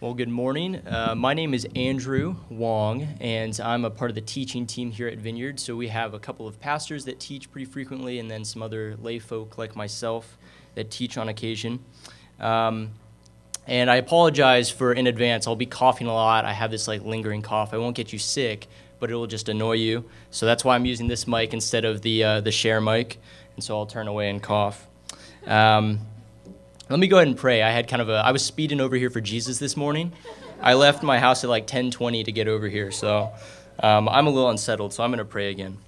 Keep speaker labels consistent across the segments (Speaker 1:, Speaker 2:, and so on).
Speaker 1: Well, good morning. Uh, my name is Andrew Wong, and I'm a part of the teaching team here at Vineyard. So we have a couple of pastors that teach pretty frequently, and then some other lay folk like myself that teach on occasion. Um, and I apologize for in advance. I'll be coughing a lot. I have this like lingering cough. I won't get you sick, but it will just annoy you. So that's why I'm using this mic instead of the uh, the share mic. And so I'll turn away and cough. Um, let me go ahead and pray. I had kind of a I was speeding over here for Jesus this morning. I left my house at like 10:20 to get over here, so um, I'm a little unsettled. So I'm going to pray again.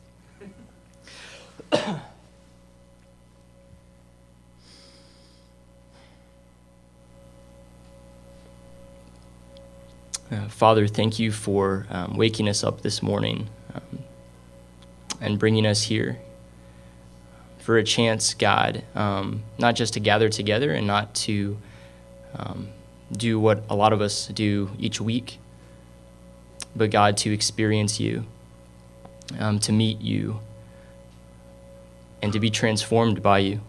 Speaker 1: Uh, Father, thank you for um, waking us up this morning um, and bringing us here for a chance, God, um, not just to gather together and not to um, do what a lot of us do each week, but God, to experience you, um, to meet you, and to be transformed by you.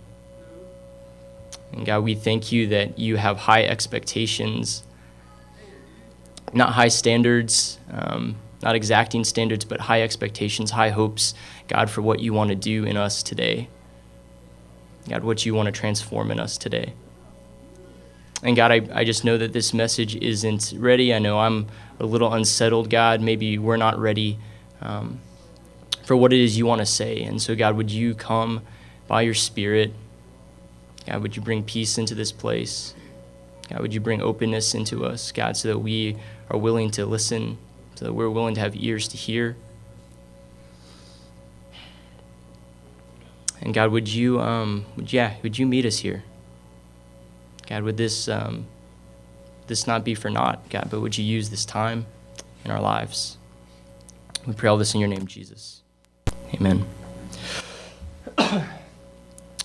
Speaker 1: And God, we thank you that you have high expectations, not high standards, um, not exacting standards, but high expectations, high hopes, God, for what you want to do in us today. God, what you want to transform in us today. And God, I, I just know that this message isn't ready. I know I'm a little unsettled, God. Maybe we're not ready um, for what it is you want to say. And so, God, would you come by your Spirit? God, would you bring peace into this place? God, would you bring openness into us, God, so that we are willing to listen, so that we're willing to have ears to hear? And God, would you, um, would, yeah, would you meet us here? God, would this, um, this not be for naught, God, but would you use this time in our lives? We pray all this in your name, Jesus. Amen.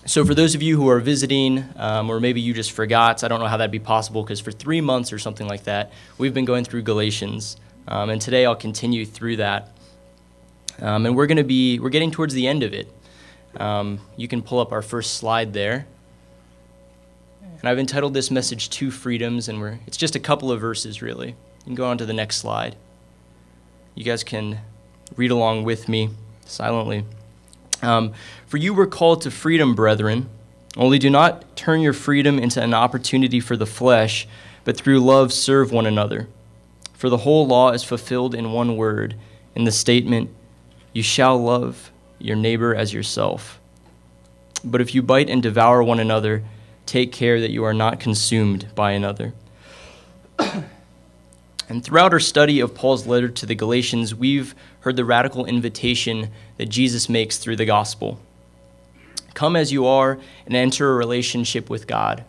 Speaker 1: so, for those of you who are visiting, um, or maybe you just forgot, I don't know how that'd be possible because for three months or something like that, we've been going through Galatians. Um, and today I'll continue through that. Um, and we're going to be, we're getting towards the end of it. Um, you can pull up our first slide there. And I've entitled this message Two Freedoms, and we're, it's just a couple of verses, really. You can go on to the next slide. You guys can read along with me silently. Um, For you were called to freedom, brethren. Only do not turn your freedom into an opportunity for the flesh, but through love serve one another. For the whole law is fulfilled in one word, in the statement, You shall love your neighbor as yourself. But if you bite and devour one another, take care that you are not consumed by another. and throughout our study of Paul's letter to the Galatians, we've heard the radical invitation that Jesus makes through the gospel Come as you are and enter a relationship with God.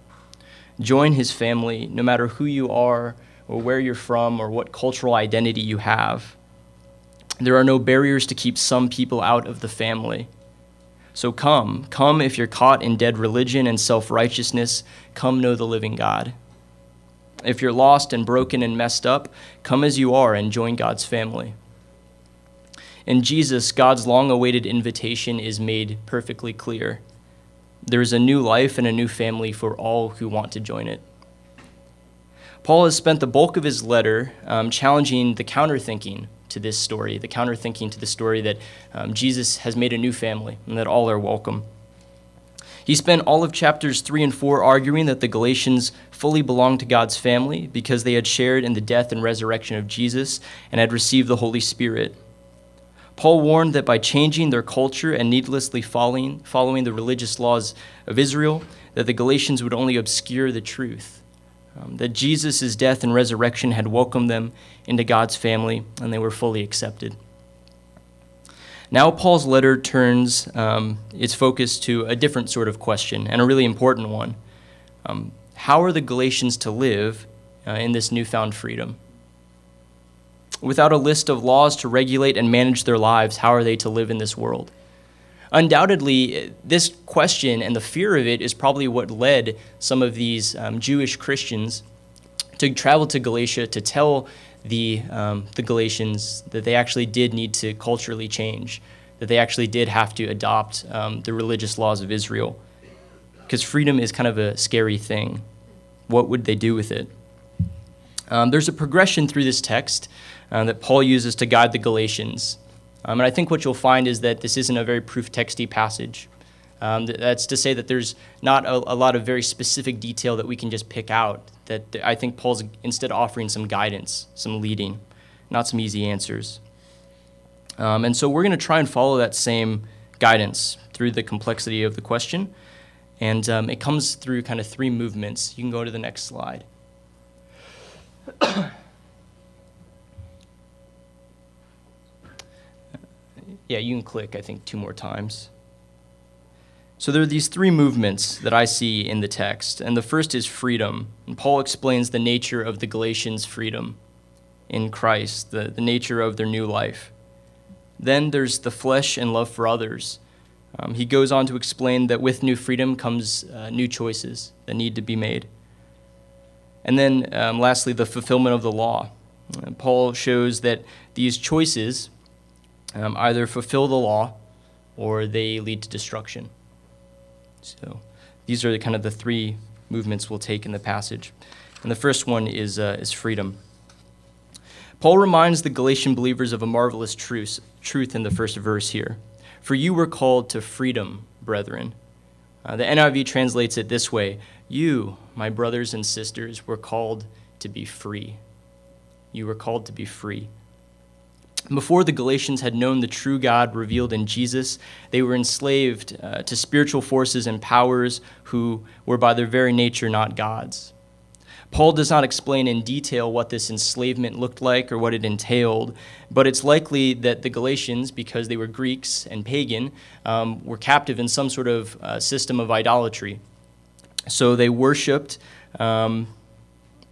Speaker 1: Join his family, no matter who you are, or where you're from, or what cultural identity you have. There are no barriers to keep some people out of the family. So come, come if you're caught in dead religion and self righteousness, come know the living God. If you're lost and broken and messed up, come as you are and join God's family. In Jesus, God's long awaited invitation is made perfectly clear. There is a new life and a new family for all who want to join it. Paul has spent the bulk of his letter um, challenging the counterthinking to this story, the counter thinking to the story that um, Jesus has made a new family and that all are welcome. He spent all of chapters 3 and 4 arguing that the Galatians fully belonged to God's family because they had shared in the death and resurrection of Jesus and had received the Holy Spirit. Paul warned that by changing their culture and needlessly following, following the religious laws of Israel, that the Galatians would only obscure the truth um, that Jesus' death and resurrection had welcomed them into God's family, and they were fully accepted. Now, Paul's letter turns um, its focus to a different sort of question, and a really important one. Um, how are the Galatians to live uh, in this newfound freedom? Without a list of laws to regulate and manage their lives, how are they to live in this world? Undoubtedly, this question and the fear of it is probably what led some of these um, Jewish Christians to travel to Galatia to tell the, um, the Galatians that they actually did need to culturally change, that they actually did have to adopt um, the religious laws of Israel. Because freedom is kind of a scary thing. What would they do with it? Um, there's a progression through this text uh, that Paul uses to guide the Galatians. Um, and I think what you'll find is that this isn't a very proof texty passage. Um, that's to say that there's not a, a, lot of very specific detail that we can just pick out. That I think Paul's instead offering some guidance, some leading, not some easy answers. Um, and so we're going to try and follow that same guidance through the complexity of the question. And um, it comes through kind of three movements. You can go to the next slide. yeah, you can click, I think, two more times. So there are these three movements that I see in the text, and the first is freedom. And Paul explains the nature of the Galatians' freedom in Christ, the, the nature of their new life. Then there's the flesh and love for others. Um, he goes on to explain that with new freedom comes uh, new choices that need to be made. And then, um, lastly, the fulfillment of the law. Uh, Paul shows that these choices um, either fulfill the law or they lead to destruction. So these are the, kind of the three movements we'll take in the passage. And the first one is, uh, is freedom. Paul reminds the Galatian believers of a marvelous truth, truth in the first verse here. For you were called to freedom, brethren. Uh, the NIV translates it this way You, my brothers and sisters, were called to be free. You were called to be free. Before the Galatians had known the true God revealed in Jesus, they were enslaved uh, to spiritual forces and powers who were by their very nature not gods. Paul does not explain in detail what this enslavement looked like or what it entailed, but it's likely that the Galatians, because they were Greeks and pagan, um, were captive in some sort of uh, system of idolatry. So they worshipped um,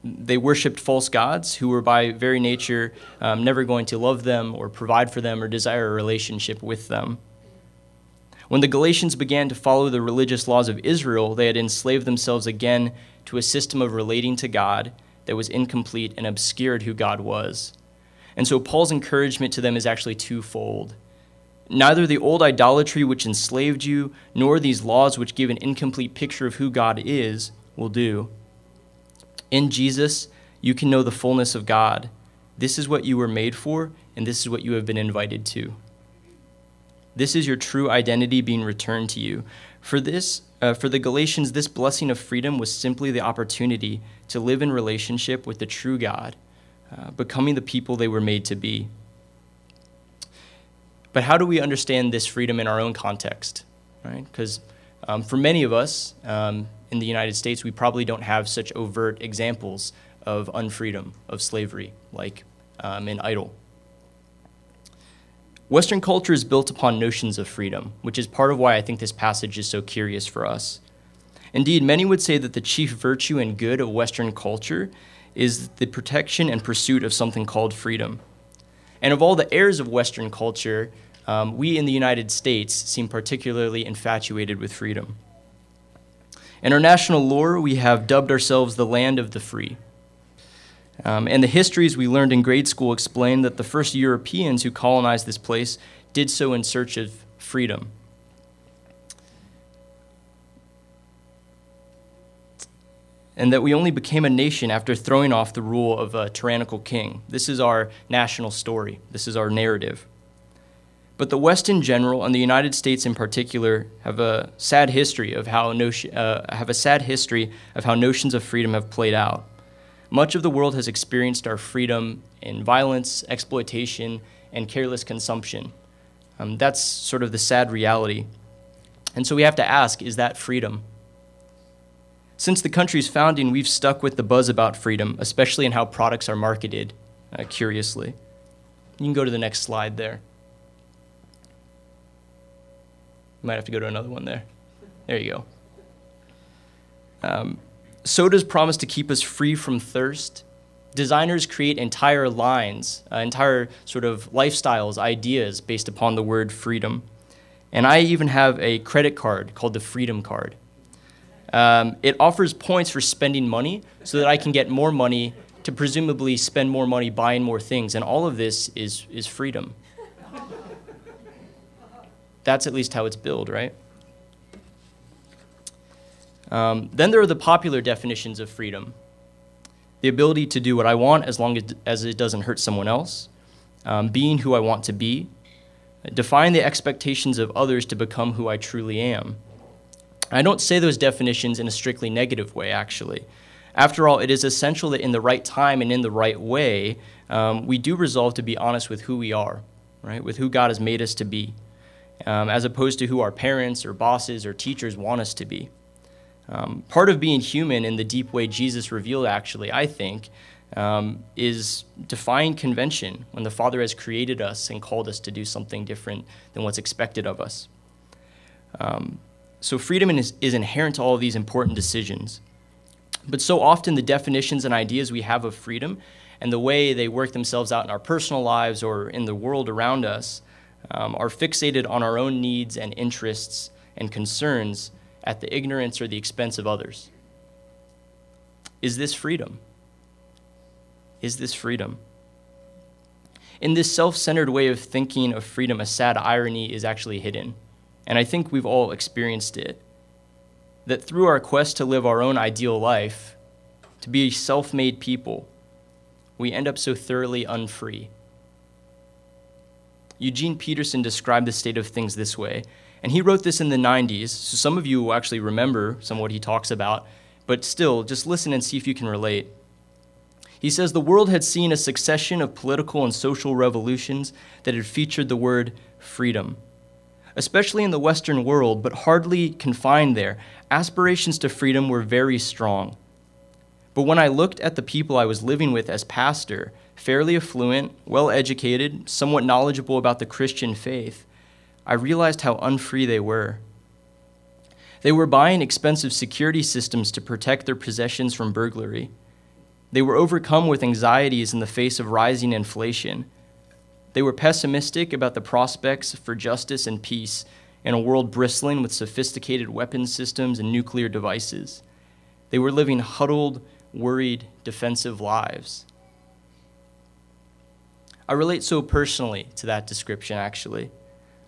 Speaker 1: they worshipped false gods who were by very nature um, never going to love them or provide for them or desire a relationship with them. When the Galatians began to follow the religious laws of Israel, they had enslaved themselves again to a system of relating to God that was incomplete and obscured who God was. And so Paul's encouragement to them is actually twofold. Neither the old idolatry which enslaved you, nor these laws which give an incomplete picture of who God is, will do. In Jesus, you can know the fullness of God. This is what you were made for, and this is what you have been invited to. This is your true identity being returned to you. For this, uh, for the Galatians, this blessing of freedom was simply the opportunity to live in relationship with the true God, uh, becoming the people they were made to be. But how do we understand this freedom in our own context? Right? Because um, for many of us, um, in the United States, we probably don't have such overt examples of unfreedom, of slavery, like um, in Idle. Western culture is built upon notions of freedom, which is part of why I think this passage is so curious for us. Indeed, many would say that the chief virtue and good of Western culture is the protection and pursuit of something called freedom. And of all the heirs of Western culture, um, we in the United States seem particularly infatuated with freedom. In our national lore, we have dubbed ourselves the land of the free. Um, and the histories we learned in grade school explain that the first Europeans who colonized this place did so in search of freedom. And that we only became a nation after throwing off the rule of a tyrannical king. This is our national story, this is our narrative. But the West in general, and the United States in particular, have a sad history of how notion, uh, have a sad history of how notions of freedom have played out. Much of the world has experienced our freedom in violence, exploitation, and careless consumption. Um, that's sort of the sad reality. And so we have to ask is that freedom? Since the country's founding, we've stuck with the buzz about freedom, especially in how products are marketed, uh, curiously. You can go to the next slide there. You might have to go to another one there. There you go. Um, sodas promise to keep us free from thirst. Designers create entire lines, uh, entire sort of lifestyles, ideas based upon the word freedom. And I even have a credit card called the Freedom Card. Um, it offers points for spending money so that I can get more money to presumably spend more money buying more things. And all of this is, is freedom. That's at least how it's billed, right? Um, then there are the popular definitions of freedom. the ability to do what I want as long as, it doesn't hurt someone else, um, being who I want to be, defying the expectations of others to become who I truly am. I don't say those definitions in a strictly negative way, actually. After all, it is essential that in the right time and in the right way, um, we do resolve to be honest with who we are, right? With who God has made us to be, um, as opposed to who our parents or bosses or teachers want us to be. Um, part of being human in the deep way Jesus revealed, actually, I think, um, is defying convention when the Father has created us and called us to do something different than what's expected of us. Um, so, freedom is, is inherent to all of these important decisions. But so often, the definitions and ideas we have of freedom and the way they work themselves out in our personal lives or in the world around us um, are fixated on our own needs and interests and concerns at the ignorance or the expense of others. Is this freedom? Is this freedom? In this self centered way of thinking of freedom, a sad irony is actually hidden. And I think we've all experienced it that through our quest to live our own ideal life, to be self made people, we end up so thoroughly unfree. Eugene Peterson described the state of things this way, and he wrote this in the 90s, so some of you will actually remember some of what he talks about, but still, just listen and see if you can relate. He says the world had seen a succession of political and social revolutions that had featured the word freedom especially in the Western world, but hardly confined there, aspirations to freedom were very strong. But when I looked at the people I was living with as pastor, fairly affluent, well educated, somewhat knowledgeable about the Christian faith, I realized how unfree they were. They were buying expensive security systems to protect their possessions from burglary. They were overcome with anxieties in the face of rising inflation. They were pessimistic about the prospects for justice and peace in a world bristling with sophisticated weapons systems and nuclear devices. They were living huddled, worried, defensive lives. I relate so personally to that description, actually.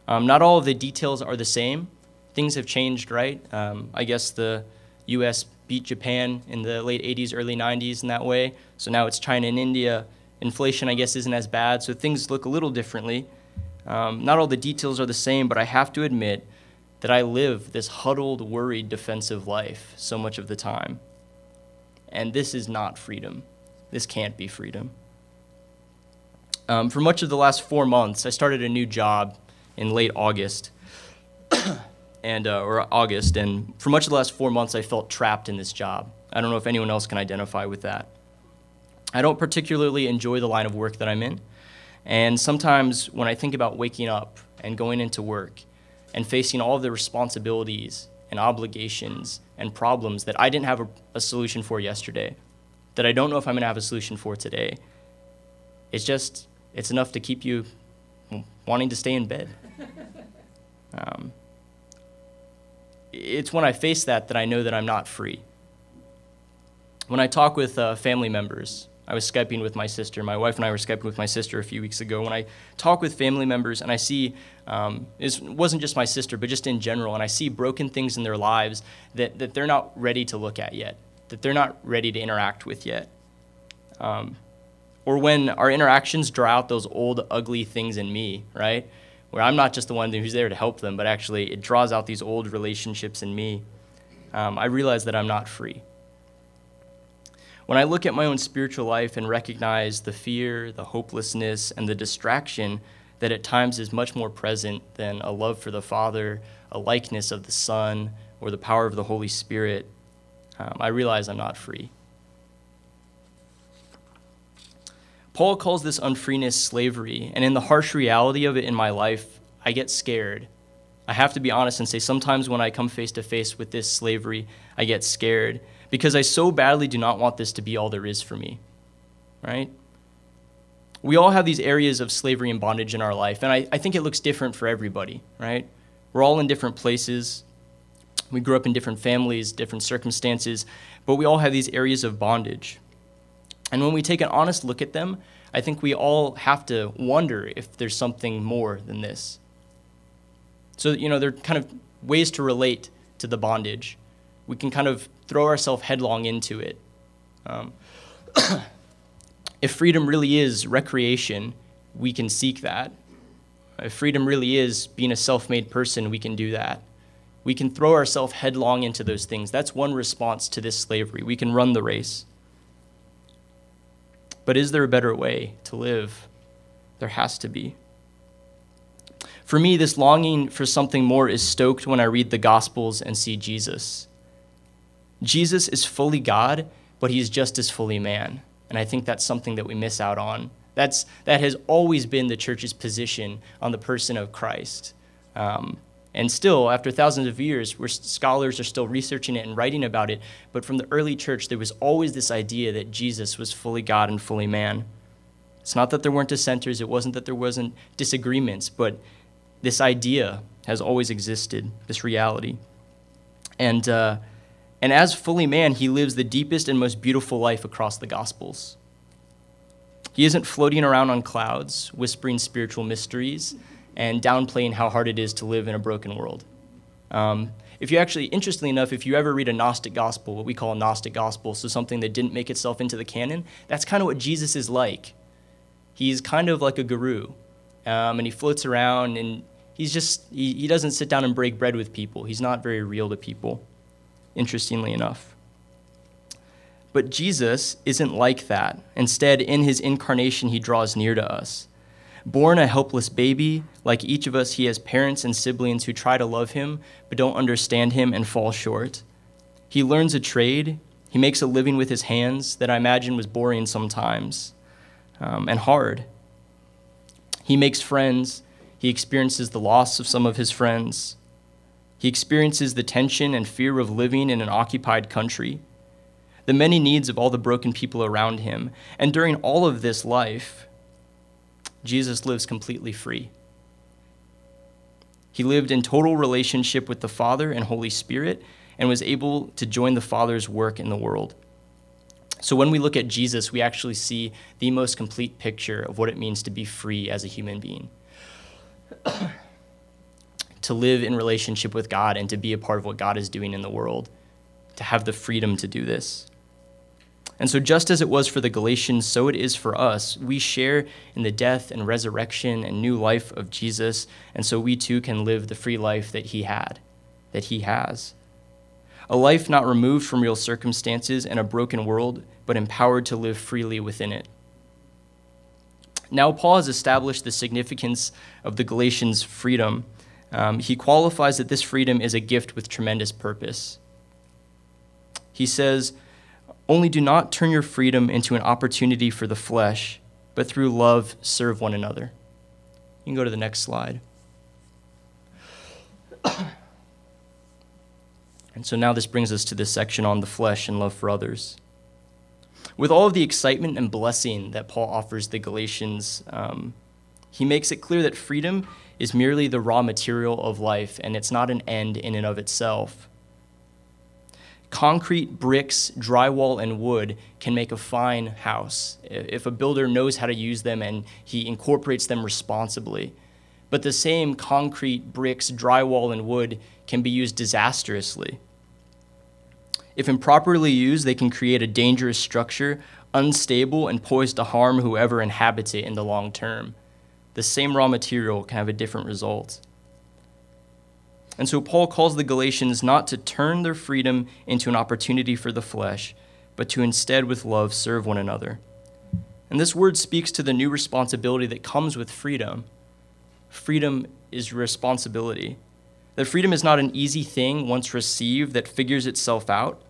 Speaker 1: Um, not all of the details are the same. Things have changed, right? Um, I guess the US beat Japan in the late 80s, early 90s in that way. So now it's China and India Inflation, I guess, isn't as bad, so things look a little differently. Um, not all the details are the same, but I have to admit that I live this huddled, worried, defensive life so much of the time. And this is not freedom. This can't be freedom. Um, for much of the last four months, I started a new job in late August, and uh, or August, and for much of the last four months, I felt trapped in this job. I don't know if anyone else can identify with that. I don't particularly enjoy the line of work that I'm in. And sometimes when I think about waking up and going into work and facing all of the responsibilities and obligations and problems that I didn't have a, a solution for yesterday, that I don't know if I'm going to have a solution for today, it's just, it's enough to keep you wanting to stay in bed. Um, it's when I face that that I know that I'm not free. When I talk with uh, family members I was Skyping with my sister. My wife and I were Skyping with my sister a few weeks ago. When I talk with family members and I see, um, it wasn't just my sister, but just in general, and I see broken things in their lives that, that they're not ready to look at yet, that they're not ready to interact with yet. Um, or when our interactions draw out those old, ugly things in me, right? Where I'm not just the one who's there to help them, but actually it draws out these old relationships in me. Um, I realize that I'm not free. When I look at my own spiritual life and recognize the fear, the hopelessness, and the distraction that at times is much more present than a love for the Father, a likeness of the Son, or the power of the Holy Spirit, um, I realize I'm not free. Paul calls this unfreeness slavery, and in the harsh reality of it in my life, I get scared. I have to be honest and say sometimes when I come face to face with this slavery, I get scared because I so badly do not want this to be all there is for me. Right? We all have these areas of slavery and bondage in our life, and I, I think it looks different for everybody, right? We're all in different places. We grew up in different families, different circumstances, but we all have these areas of bondage. And when we take an honest look at them, I think we all have to wonder if there's something more than this. So, you know, there are kind of ways to relate to the bondage. We can kind of throw ourselves headlong into it. Um, if freedom really is recreation, we can seek that. If freedom really is being a self made person, we can do that. We can throw ourselves headlong into those things. That's one response to this slavery. We can run the race. But is there a better way to live? There has to be. For me, this longing for something more is stoked when I read the Gospels and see Jesus. Jesus is fully God, but he's just as fully man. And I think that's something that we miss out on. That's, that has always been the church's position on the person of Christ. Um, and still, after thousands of years, where scholars are still researching it and writing about it, but from the early church, there was always this idea that Jesus was fully God and fully man. It's not that there weren't dissenters, it wasn't that there wasn't disagreements, but this idea has always existed, this reality. And, uh, and as fully man, he lives the deepest and most beautiful life across the Gospels. He isn't floating around on clouds, whispering spiritual mysteries, and downplaying how hard it is to live in a broken world. Um, if you actually, interestingly enough, if you ever read a Gnostic gospel, what we call a Gnostic gospel, so something that didn't make itself into the canon, that's kind of what Jesus is like. He's kind of like a guru, um, and he floats around, and he's just, he, he doesn't sit down and break bread with people. He's not very real to people interestingly enough. But Jesus isn't like that. Instead, in his incarnation, he draws near to us. Born a helpless baby, like each of us, he has parents and siblings who try to love him but don't understand him and fall short. He learns a trade. He makes a living with his hands that I imagine was boring sometimes um, and hard. He makes friends. He experiences the loss of some of his friends. He experiences the tension and fear of living in an occupied country, the many needs of all the broken people around him. And during all of this life, Jesus lives completely free. He lived in total relationship with the Father and Holy Spirit and was able to join the Father's work in the world. So when we look at Jesus, we actually see the most complete picture of what it means to be free as a human being to live in relationship with God and to be a part of what God is doing in the world, to have the freedom to do this. And so, just as it was for the Galatians, so it is for us. We share in the death and resurrection and new life of Jesus, and so we too can live the free life that he had, that he has. A life not removed from real circumstances and a broken world, but empowered to live freely within it. Now, Paul has established the significance of the Galatians' freedom um, he qualifies that this freedom is a gift with tremendous purpose. He says, Only do not turn your freedom into an opportunity for the flesh, but through love serve one another. You can go to the next slide. and so now this brings us to this section on the flesh and love for others. With all of the excitement and blessing that Paul offers the Galatians, um, he makes it clear that freedom is merely the raw material of life and it's not an end in and of itself. Concrete, bricks, drywall, and wood can make a fine house if a builder knows how to use them and he incorporates them responsibly. But the same concrete, bricks, drywall, and wood can be used disastrously. If improperly used, they can create a dangerous structure, unstable, and poised to harm whoever inhabits it in the long term the same raw material can have a different result. And so Paul calls the Galatians not to turn their freedom into an opportunity for the flesh, but to instead, with love, serve one another. And this word speaks to the new responsibility that comes with freedom. Freedom is responsibility. That freedom is not an easy thing once received that figures itself out.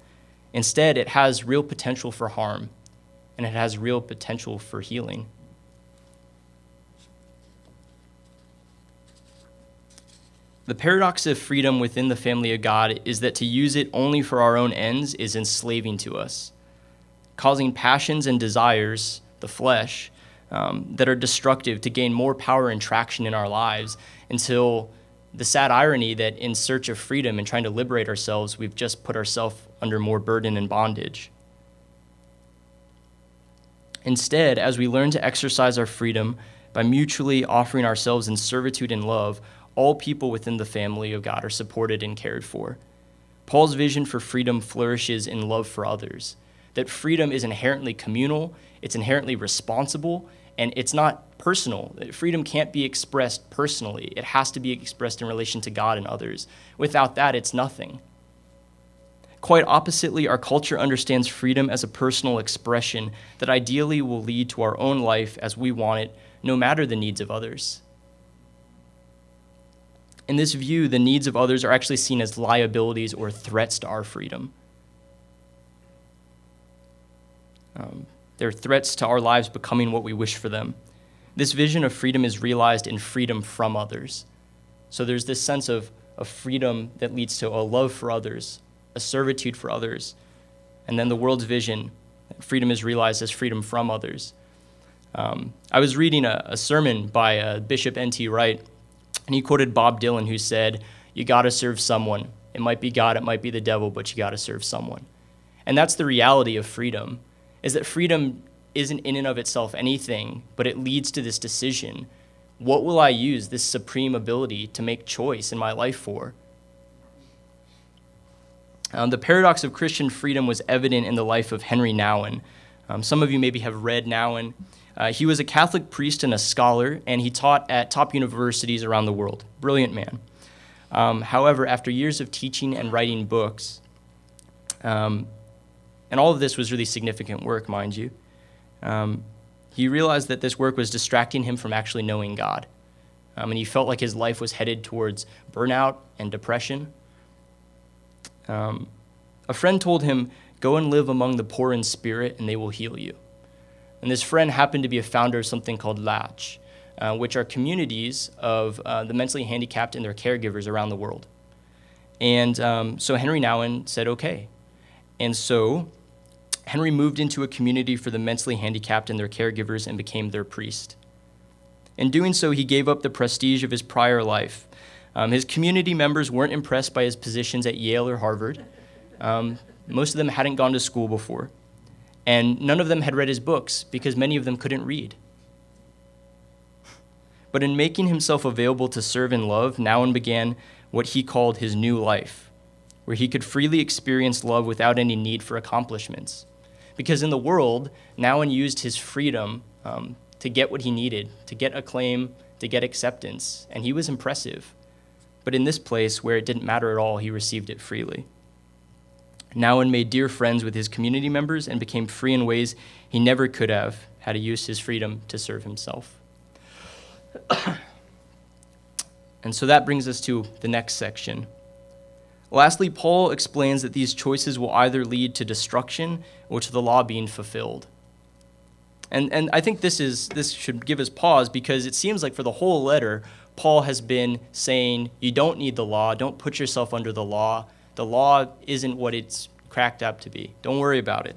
Speaker 1: Instead, it has real potential for harm, and it has real potential for healing. The paradox of freedom within the family of God is that to use it only for our own ends is enslaving to us, causing passions and desires, the flesh, um, that are destructive to gain more power and traction in our lives until the sad irony that in search of freedom and trying to liberate ourselves, we've just put ourselves under more burden and bondage. Instead, as we learn to exercise our freedom by mutually offering ourselves in servitude and love, all people within the family of God are supported and cared for. Paul's vision for freedom flourishes in love for others. that freedom is inherently communal, it's inherently responsible, and it's not personal. Freedom can't be expressed personally, it has to be expressed in relation to God and others. Without that, it's nothing. Quite oppositely, our culture understands freedom as a personal expression that ideally will lead to our own life as we want it, no matter the needs of others. In this view, the needs of others are actually seen as liabilities or threats to our freedom. Um, they're threats to our lives becoming what we wish for them. This vision of freedom is realized in freedom from others. So there's this sense of, of freedom that leads to a love for others, a servitude for others. And then the world's vision, freedom is realized as freedom from others. Um, I was reading a, a sermon by uh, Bishop N.T. Wright, and he quoted Bob Dylan, who said, You got to serve someone. It might be God, it might be the devil, but you got to serve someone. And that's the reality of freedom, is that freedom isn't in and of itself anything, but it leads to this decision. What will I use this supreme ability to make choice in my life for? Um, the paradox of Christian freedom was evident in the life of Henri Nouwen. Um, some of you maybe have read Nouwen. Uh, he was a Catholic priest and a scholar, and he taught at top universities around the world. Brilliant man. Um, however, after years of teaching and writing books, um, and all of this was really significant work, mind you, um, he realized that this work was distracting him from actually knowing God. Um, and he felt like his life was headed towards burnout and depression. Um, a friend told him, Go and live among the poor in spirit, and they will heal you. And this friend happened to be a founder of something called L'Arche, uh, which are communities of uh, the mentally handicapped and their caregivers around the world. And um, so Henri Nouwen said, okay. And so Henri moved into a community for the mentally handicapped and their caregivers and became their priest. In doing so, he gave up the prestige of his prior life um, his community members weren't impressed by his positions at Yale or Harvard. Um, most of them hadn't gone to school before. And none of them had read his books because many of them couldn't read. But in making himself available to serve and love, Nouwen began what he called his new life, where he could freely experience love without any need for accomplishments. Because in the world, Nouwen used his freedom um, to get what he needed, to get acclaim, to get acceptance, and he was impressive. But in this place, where it didn't matter at all, he received it freely. Nouwen made dear friends with his community members and became free in ways he never could have had he used his freedom to serve himself. and so that brings us to the next section. Lastly, Paul explains that these choices will either lead to destruction or to the law being fulfilled. And, and I think this, is, this should give us pause because it seems like for the whole letter, Paul has been saying, you don't need the law, don't put yourself under the law. The law isn't what it's cracked up to be. Don't worry about it.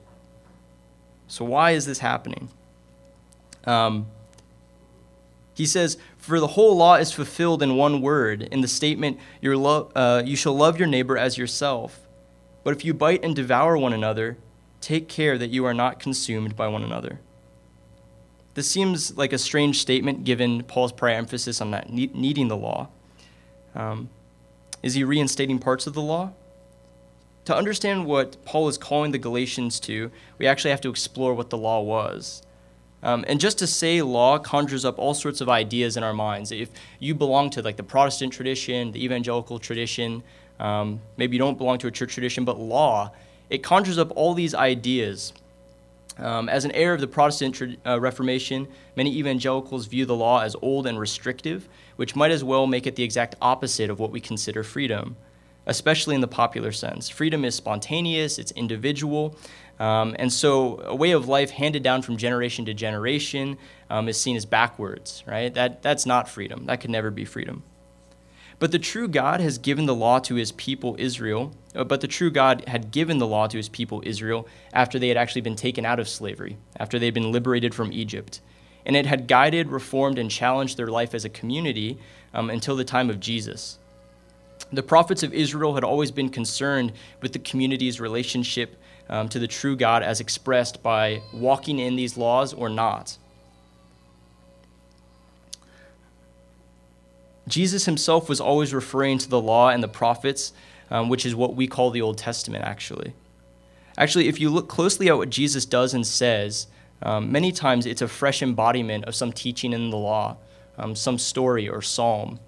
Speaker 1: So, why is this happening? Um, he says, For the whole law is fulfilled in one word, in the statement, your lo- uh, You shall love your neighbor as yourself. But if you bite and devour one another, take care that you are not consumed by one another. This seems like a strange statement given Paul's prior emphasis on not needing the law. Um, is he reinstating parts of the law? To understand what Paul is calling the Galatians to, we actually have to explore what the law was. Um, and just to say law conjures up all sorts of ideas in our minds. If you belong to like the Protestant tradition, the evangelical tradition, um, maybe you don't belong to a church tradition, but law, it conjures up all these ideas um, as an heir of the Protestant uh, Reformation, many evangelicals view the law as old and restrictive, which might as well make it the exact opposite of what we consider freedom, especially in the popular sense. Freedom is spontaneous, it's individual, um, and so a way of life handed down from generation to generation um, is seen as backwards, right? That, that's not freedom. That could never be freedom. But the true God has given the law to his people Israel, uh, but the true God had given the law to his people Israel after they had actually been taken out of slavery, after they had been liberated from Egypt. And it had guided, reformed, and challenged their life as a community um, until the time of Jesus. The prophets of Israel had always been concerned with the community's relationship um, to the true God as expressed by walking in these laws or not. Jesus himself was always referring to the law and the prophets, um, which is what we call the Old Testament, actually. Actually, if you look closely at what Jesus does and says, um, many times it's a fresh embodiment of some teaching in the law, um, some story or psalm.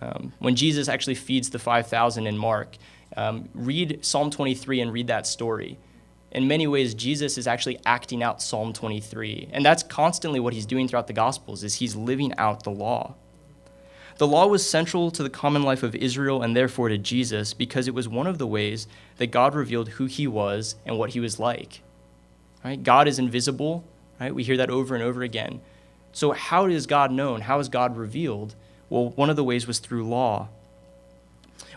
Speaker 1: Um, when Jesus actually feeds the 5,000 in Mark, um, read Psalm 23 and read that story. In many ways, Jesus is actually acting out Psalm 23. And that's constantly what he's doing throughout the Gospels, is he's living out the law. The law was central to the common life of Israel and therefore to Jesus because it was one of the ways that God revealed who he was and what he was like. Right? God is invisible, right? We hear that over and over again. So how is God known? How is God revealed? Well, one of the ways was through law.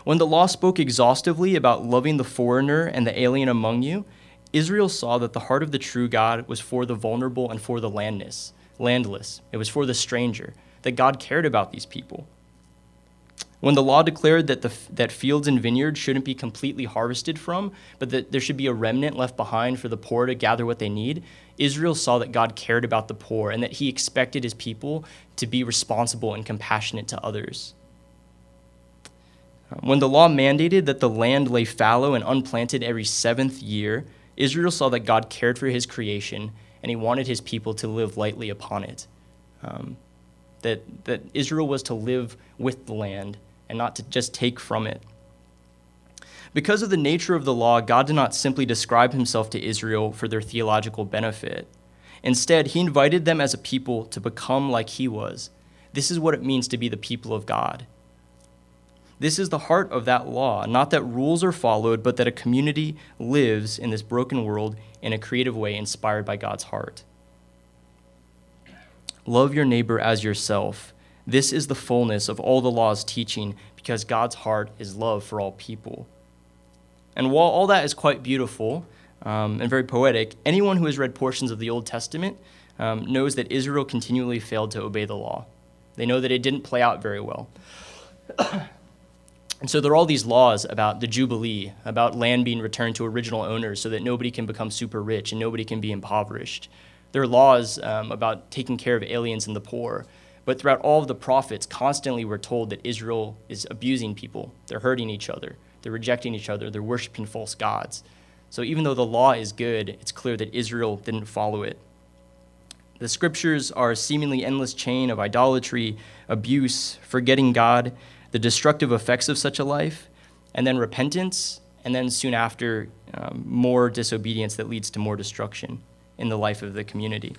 Speaker 1: When the law spoke exhaustively about loving the foreigner and the alien among you, Israel saw that the heart of the true God was for the vulnerable and for the landless. Landless. It was for the stranger. That God cared about these people. When the law declared that, the, that fields and vineyards shouldn't be completely harvested from, but that there should be a remnant left behind for the poor to gather what they need, Israel saw that God cared about the poor and that he expected his people to be responsible and compassionate to others. When the law mandated that the land lay fallow and unplanted every seventh year, Israel saw that God cared for his creation and he wanted his people to live lightly upon it. Um, that, that Israel was to live with the land and not to just take from it. Because of the nature of the law, God did not simply describe himself to Israel for their theological benefit. Instead, he invited them as a people to become like he was. This is what it means to be the people of God. This is the heart of that law, not that rules are followed, but that a community lives in this broken world in a creative way inspired by God's heart. Love your neighbor as yourself. This is the fullness of all the law's teaching because God's heart is love for all people. And while all that is quite beautiful um, and very poetic, anyone who has read portions of the Old Testament um, knows that Israel continually failed to obey the law. They know that it didn't play out very well. and so there are all these laws about the Jubilee, about land being returned to original owners so that nobody can become super rich and nobody can be impoverished. There are laws um, about taking care of aliens and the poor. But throughout all of the prophets, constantly we're told that Israel is abusing people. They're hurting each other. They're rejecting each other. They're worshiping false gods. So even though the law is good, it's clear that Israel didn't follow it. The scriptures are a seemingly endless chain of idolatry, abuse, forgetting God, the destructive effects of such a life, and then repentance, and then soon after, um, more disobedience that leads to more destruction in the life of the community.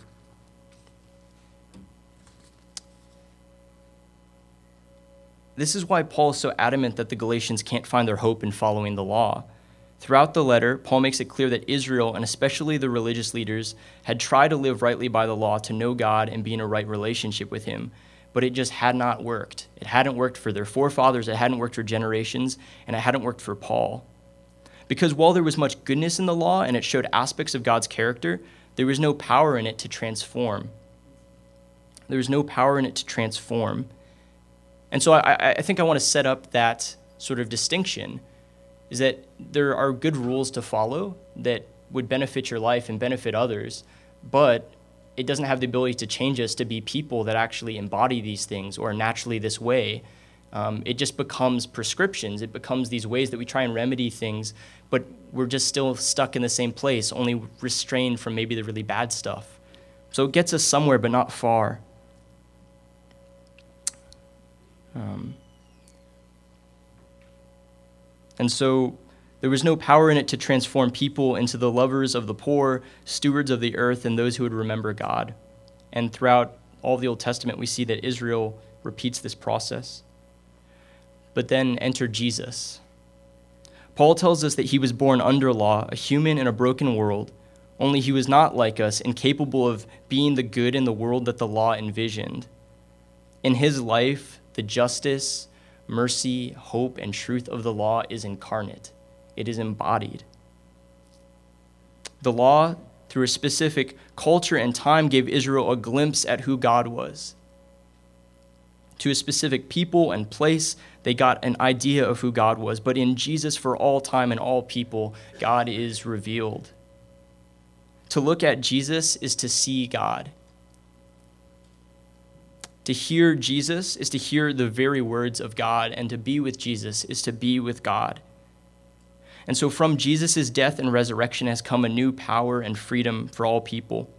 Speaker 1: This is why Paul is so adamant that the Galatians can't find their hope in following the law. Throughout the letter, Paul makes it clear that Israel, and especially the religious leaders, had tried to live rightly by the law to know God and be in a right relationship with Him, but it just had not worked. It hadn't worked for their forefathers, it hadn't worked for generations, and it hadn't worked for Paul. Because while there was much goodness in the law and it showed aspects of God's character, there was no power in it to transform. There was no power in it to transform. And so I, I think I want to set up that sort of distinction is that there are good rules to follow that would benefit your life and benefit others, but it doesn't have the ability to change us to be people that actually embody these things or naturally this way. Um, it just becomes prescriptions. It becomes these ways that we try and remedy things but we're just still stuck in the same place, only restrained from maybe the really bad stuff. So it gets us somewhere, but not far. Um, and so there was no power in it to transform people into the lovers of the poor, stewards of the earth, and those who would remember God. And throughout all the Old Testament, we see that Israel repeats this process. But then enter Jesus. Paul tells us that he was born under law, a human in a broken world, only he was not like us, incapable of being the good in the world that the law envisioned. In his life, the justice, mercy, hope, and truth of the law is incarnate, it is embodied. The law, through a specific culture and time, gave Israel a glimpse at who God was to a specific people and place, they got an idea of who God was. But in Jesus, for all time and all people, God is revealed. To look at Jesus is to see God. To hear Jesus is to hear the very words of God, and to be with Jesus is to be with God. And so from Jesus' death and resurrection has come a new power and freedom for all people.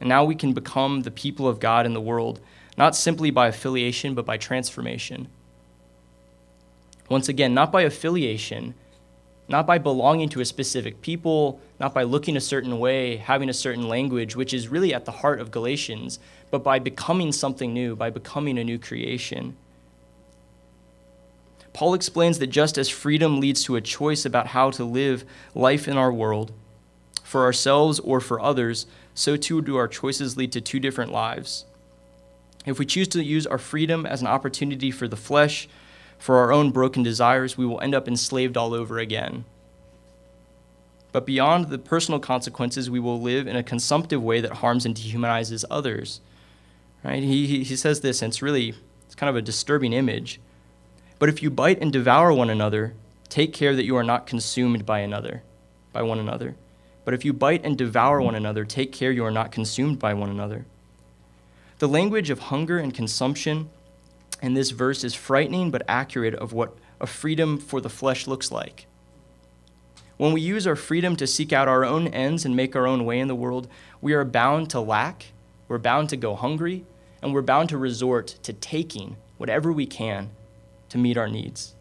Speaker 1: And now we can become the people of God in the world, not simply by affiliation, but by transformation. Once again, not by affiliation, not by belonging to a specific people, not by looking a certain way, having a certain language, which is really at the heart of Galatians, but by becoming something new, by becoming a new creation. Paul explains that just as freedom leads to a choice about how to live life in our world, for ourselves or for others, so too do our choices lead to two different lives. If we choose to use our freedom as an opportunity for the flesh, for our own broken desires, we will end up enslaved all over again. But beyond the personal consequences, we will live in a consumptive way that harms and dehumanizes others. Right? He, he, says this, and it's really it's kind of a disturbing image. But if you bite and devour one another, take care that you are not consumed by another, by one another. But if you bite and devour one another, take care you are not consumed by one another. The language of hunger and consumption in this verse is frightening but accurate of what a freedom for the flesh looks like. When we use our freedom to seek out our own ends and make our own way in the world, we are bound to lack, we're bound to go hungry, and we're bound to resort to taking whatever we can to meet our needs.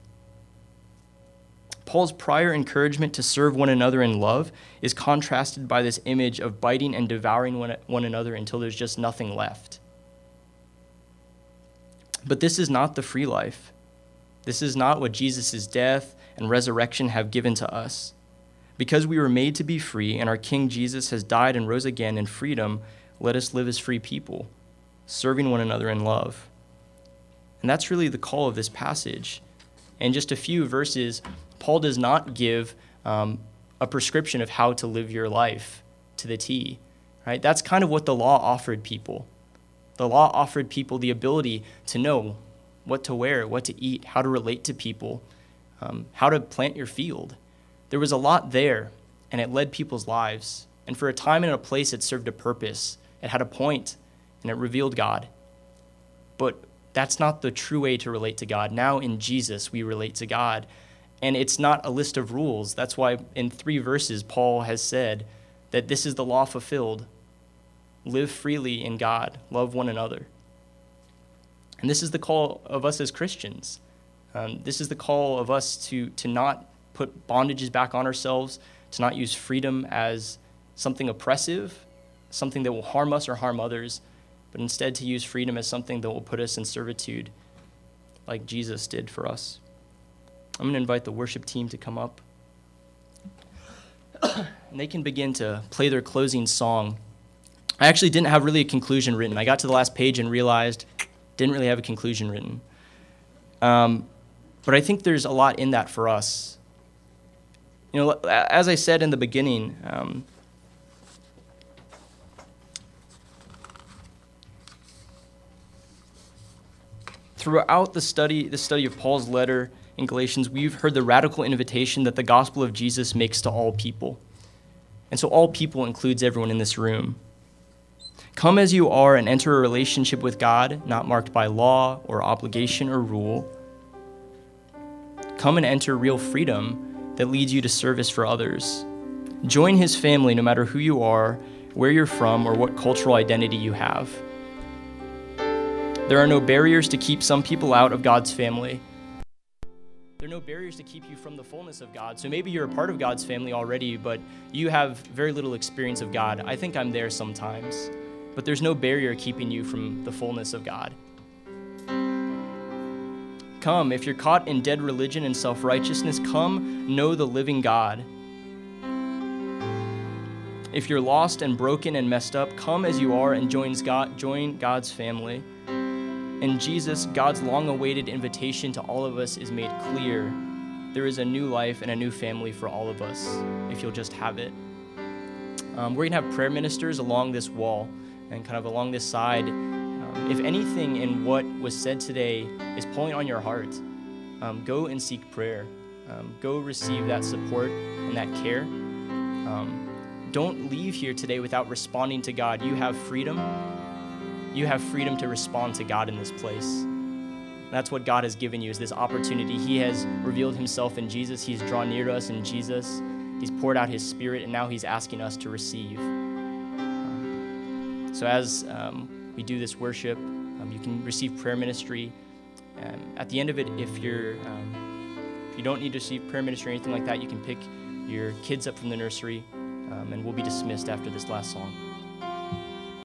Speaker 1: Paul's prior encouragement to serve one another in love is contrasted by this image of biting and devouring one another until there's just nothing left. But this is not the free life. This is not what Jesus' death and resurrection have given to us. Because we were made to be free, and our King Jesus has died and rose again in freedom, let us live as free people, serving one another in love. And that's really the call of this passage. In just a few verses, Paul does not give um, a prescription of how to live your life to the T. Right? That's kind of what the law offered people. The law offered people the ability to know what to wear, what to eat, how to relate to people, um, how to plant your field. There was a lot there, and it led people's lives. And for a time and a place, it served a purpose. It had a point, and it revealed God. But that's not the true way to relate to God. Now in Jesus, we relate to God. And it's not a list of rules. That's why in three verses, Paul has said that this is the law fulfilled live freely in God, love one another. And this is the call of us as Christians. Um, this is the call of us to, to not put bondages back on ourselves, to not use freedom as something oppressive, something that will harm us or harm others, but instead to use freedom as something that will put us in servitude like Jesus did for us. I'm going to invite the worship team to come up. and they can begin to play their closing song. I actually didn't have really a conclusion written. I got to the last page and realized didn't really have a conclusion written. Um, but I think there's a lot in that for us. You know, as I said in the beginning, um, throughout the study, the study of Paul's letter in Galatians, we've heard the radical invitation that the gospel of Jesus makes to all people. And so all people includes everyone in this room. Come as you are and enter a relationship with God, not marked by law or obligation or rule. Come and enter real freedom that leads you to service for others. Join his family no matter who you are, where you're from, or what cultural identity you have. There are no barriers to keep some people out of God's family. There are no barriers to keep you from the fullness of God. So maybe you're a part of God's family already, but you have very little experience of God. I think I'm there sometimes but there's no barrier keeping you from the fullness of God. Come, if you're caught in dead religion and self righteousness, come know the living God. If you're lost and broken and messed up, come as you are and join, God, join God's family. In Jesus, God's long awaited invitation to all of us is made clear. There is a new life and a new family for all of us, if you'll just have it. Um, we're going to have prayer ministers along this wall and kind of along this side. Um, if anything in what was said today is pulling on your heart, um, go and seek prayer. Um, go receive that support and that care. Um, don't leave here today without responding to God. You have freedom. You have freedom to respond to God in this place. That's what God has given you is this opportunity. He has revealed himself in Jesus. He's drawn near to us in Jesus. He's poured out his spirit, and now he's asking us to receive. Um, so as um, we do this worship, um, you can receive prayer ministry. And at the end of it, if you're um, if you don't need to receive prayer ministry or anything like that, you can pick your kids up from the nursery, um, and we'll be dismissed after this last song.